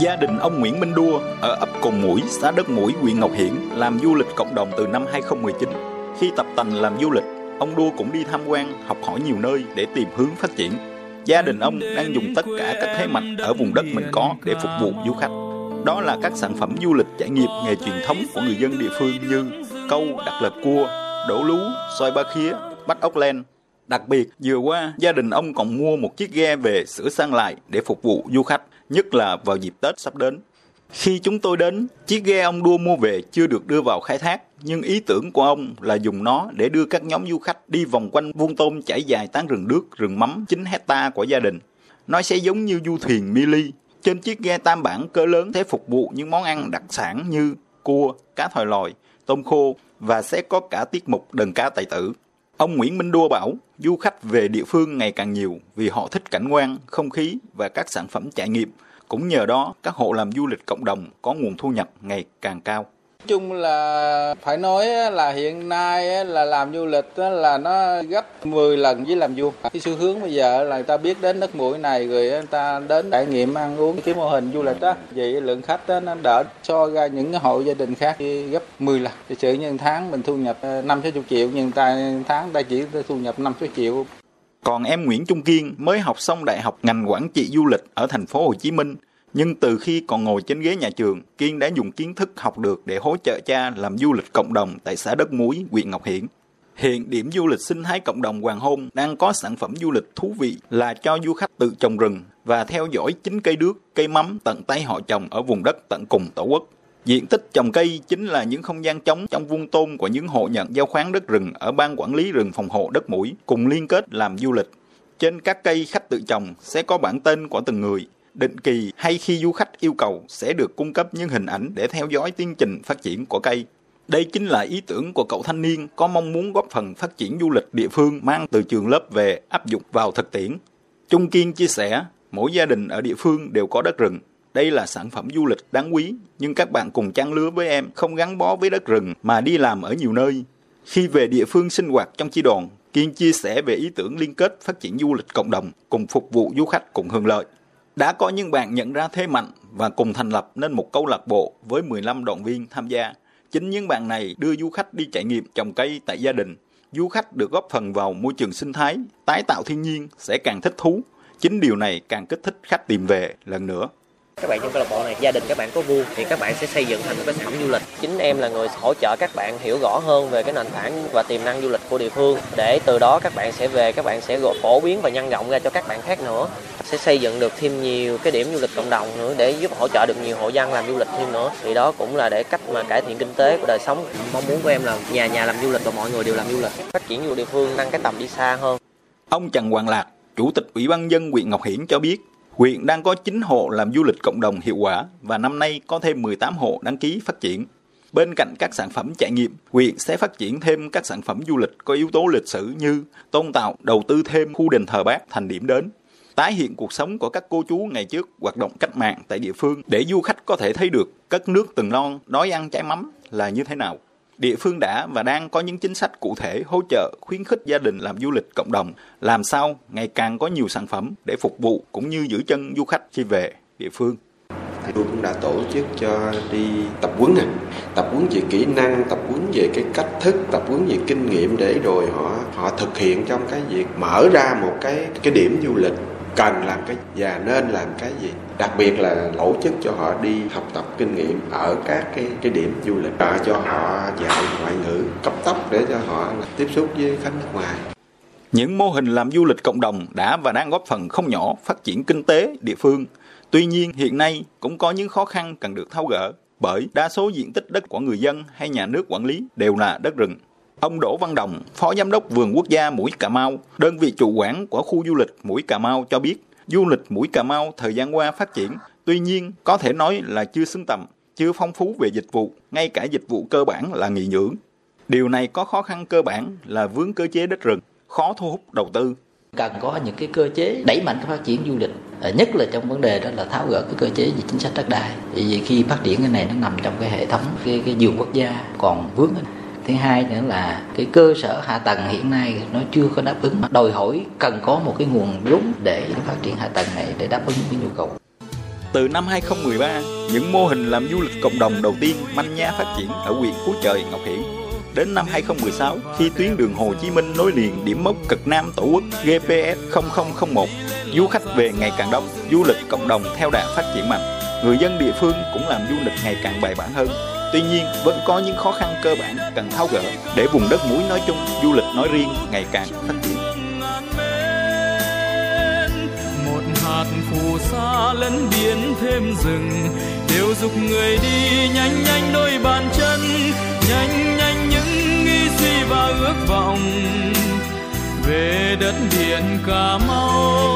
Gia đình ông Nguyễn Minh Đua ở ấp Cồn Mũi, xã Đất Mũi, huyện Ngọc Hiển làm du lịch cộng đồng từ năm 2019. Khi tập tành làm du lịch, ông Đua cũng đi tham quan, học hỏi nhiều nơi để tìm hướng phát triển. Gia đình ông đang dùng tất cả các thế mạnh ở vùng đất mình có để phục vụ du khách. Đó là các sản phẩm du lịch trải nghiệm nghề truyền thống của người dân địa phương như câu, đặt lợp cua, đổ lú, xoay ba khía, bắt ốc len. Đặc biệt, vừa qua, gia đình ông còn mua một chiếc ghe về sửa sang lại để phục vụ du khách, nhất là vào dịp Tết sắp đến. Khi chúng tôi đến, chiếc ghe ông đua mua về chưa được đưa vào khai thác, nhưng ý tưởng của ông là dùng nó để đưa các nhóm du khách đi vòng quanh vuông tôm trải dài tán rừng đước, rừng mắm 9 hecta của gia đình. Nó sẽ giống như du thuyền mili. Trên chiếc ghe tam bản cỡ lớn sẽ phục vụ những món ăn đặc sản như cua, cá thòi lòi, tôm khô và sẽ có cả tiết mục đần cá tài tử. Ông Nguyễn Minh Đua bảo, du khách về địa phương ngày càng nhiều vì họ thích cảnh quan, không khí và các sản phẩm trải nghiệm. Cũng nhờ đó, các hộ làm du lịch cộng đồng có nguồn thu nhập ngày càng cao chung là phải nói là hiện nay là làm du lịch là nó gấp 10 lần với làm du. cái xu hướng bây giờ là người ta biết đến đất mũi này rồi người ta đến trải nghiệm ăn uống cái mô hình du lịch đó vậy lượng khách đó, nó đỡ so ra những hộ gia đình khác gấp 10 lần thì sự như tháng mình thu nhập ờ, năm sáu triệu nhưng ta tháng ta chỉ thu nhập năm sáu triệu còn em Nguyễn Trung Kiên mới học xong đại học ngành quản trị du lịch ở thành phố Hồ Chí Minh nhưng từ khi còn ngồi trên ghế nhà trường, Kiên đã dùng kiến thức học được để hỗ trợ cha làm du lịch cộng đồng tại xã Đất Muối, huyện Ngọc Hiển. Hiện điểm du lịch sinh thái cộng đồng Hoàng Hôn đang có sản phẩm du lịch thú vị là cho du khách tự trồng rừng và theo dõi chính cây đước, cây mắm tận tay họ trồng ở vùng đất tận cùng tổ quốc. Diện tích trồng cây chính là những không gian trống trong vuông tôm của những hộ nhận giao khoán đất rừng ở ban quản lý rừng phòng hộ đất mũi cùng liên kết làm du lịch. Trên các cây khách tự trồng sẽ có bản tên của từng người, định kỳ hay khi du khách yêu cầu sẽ được cung cấp những hình ảnh để theo dõi tiến trình phát triển của cây. Đây chính là ý tưởng của cậu thanh niên có mong muốn góp phần phát triển du lịch địa phương mang từ trường lớp về áp dụng vào thực tiễn. Trung Kiên chia sẻ, mỗi gia đình ở địa phương đều có đất rừng. Đây là sản phẩm du lịch đáng quý, nhưng các bạn cùng trang lứa với em không gắn bó với đất rừng mà đi làm ở nhiều nơi. Khi về địa phương sinh hoạt trong chi đoàn, Kiên chia sẻ về ý tưởng liên kết phát triển du lịch cộng đồng cùng phục vụ du khách cùng hưởng lợi. Đã có những bạn nhận ra thế mạnh và cùng thành lập nên một câu lạc bộ với 15 đoàn viên tham gia. Chính những bạn này đưa du khách đi trải nghiệm trồng cây tại gia đình. Du khách được góp phần vào môi trường sinh thái, tái tạo thiên nhiên sẽ càng thích thú. Chính điều này càng kích thích khách tìm về lần nữa các bạn trong câu lạc bộ này gia đình các bạn có vui thì các bạn sẽ xây dựng thành một cái sản du lịch. Chính em là người hỗ trợ các bạn hiểu rõ hơn về cái nền tảng và tiềm năng du lịch của địa phương. Để từ đó các bạn sẽ về các bạn sẽ phổ biến và nhân rộng ra cho các bạn khác nữa. Sẽ xây dựng được thêm nhiều cái điểm du lịch cộng đồng nữa để giúp hỗ trợ được nhiều hộ dân làm du lịch thêm nữa. Thì đó cũng là để cách mà cải thiện kinh tế của đời sống. Mong muốn của em là nhà nhà làm du lịch và mọi người đều làm du lịch. Phát triển du lịch địa phương nâng cái tầm đi xa hơn. Ông Trần Hoàng Lạc chủ tịch ủy ban dân huyện Ngọc Hiển cho biết Huyện đang có 9 hộ làm du lịch cộng đồng hiệu quả và năm nay có thêm 18 hộ đăng ký phát triển. Bên cạnh các sản phẩm trải nghiệm, huyện sẽ phát triển thêm các sản phẩm du lịch có yếu tố lịch sử như tôn tạo, đầu tư thêm khu đền thờ bác thành điểm đến, tái hiện cuộc sống của các cô chú ngày trước hoạt động cách mạng tại địa phương để du khách có thể thấy được cất nước từng lon, đói ăn trái mắm là như thế nào địa phương đã và đang có những chính sách cụ thể hỗ trợ khuyến khích gia đình làm du lịch cộng đồng, làm sao ngày càng có nhiều sản phẩm để phục vụ cũng như giữ chân du khách khi về địa phương. Thì tôi cũng đã tổ chức cho đi tập huấn này, tập huấn về kỹ năng, tập huấn về cái cách thức, tập huấn về kinh nghiệm để rồi họ họ thực hiện trong cái việc mở ra một cái cái điểm du lịch cần làm cái và nên làm cái gì đặc biệt là tổ chức cho họ đi học tập kinh nghiệm ở các cái cái điểm du lịch và cho họ dạy ngoại ngữ cấp tốc để cho họ tiếp xúc với khách nước ngoài những mô hình làm du lịch cộng đồng đã và đang góp phần không nhỏ phát triển kinh tế địa phương. Tuy nhiên, hiện nay cũng có những khó khăn cần được tháo gỡ bởi đa số diện tích đất của người dân hay nhà nước quản lý đều là đất rừng. Ông Đỗ Văn Đồng, Phó Giám đốc Vườn Quốc gia Mũi Cà Mau, đơn vị chủ quản của khu du lịch Mũi Cà Mau cho biết, du lịch Mũi Cà Mau thời gian qua phát triển, tuy nhiên có thể nói là chưa xứng tầm, chưa phong phú về dịch vụ, ngay cả dịch vụ cơ bản là nghỉ dưỡng. Điều này có khó khăn cơ bản là vướng cơ chế đất rừng, khó thu hút đầu tư. Cần có những cái cơ chế đẩy mạnh phát triển du lịch, ờ, nhất là trong vấn đề đó là tháo gỡ cái cơ chế về chính sách đất đai. Vì khi phát triển cái này nó nằm trong cái hệ thống cái, cái vườn quốc gia còn vướng thứ hai nữa là cái cơ sở hạ tầng hiện nay nó chưa có đáp ứng đòi hỏi cần có một cái nguồn vốn để phát triển hạ tầng này để đáp ứng cái nhu cầu Từ năm 2013, những mô hình làm du lịch cộng đồng đầu tiên manh nha phát triển ở huyện Phú Trời, Ngọc Hiển. Đến năm 2016, khi tuyến đường Hồ Chí Minh nối liền điểm mốc cực Nam Tổ quốc GPS 0001, du khách về ngày càng đông, du lịch cộng đồng theo đà phát triển mạnh. Người dân địa phương cũng làm du lịch ngày càng bài bản hơn. Tuy nhiên, vẫn có những khó khăn cơ bản cần tháo gỡ để vùng đất mũi nói chung, du lịch nói riêng ngày càng phát triển. một hạt phù sa lẫn biển thêm rừng đều dục người đi nhanh nhanh đôi bàn chân nhanh nhanh những nghĩ suy và ước vọng về đất biển cà mau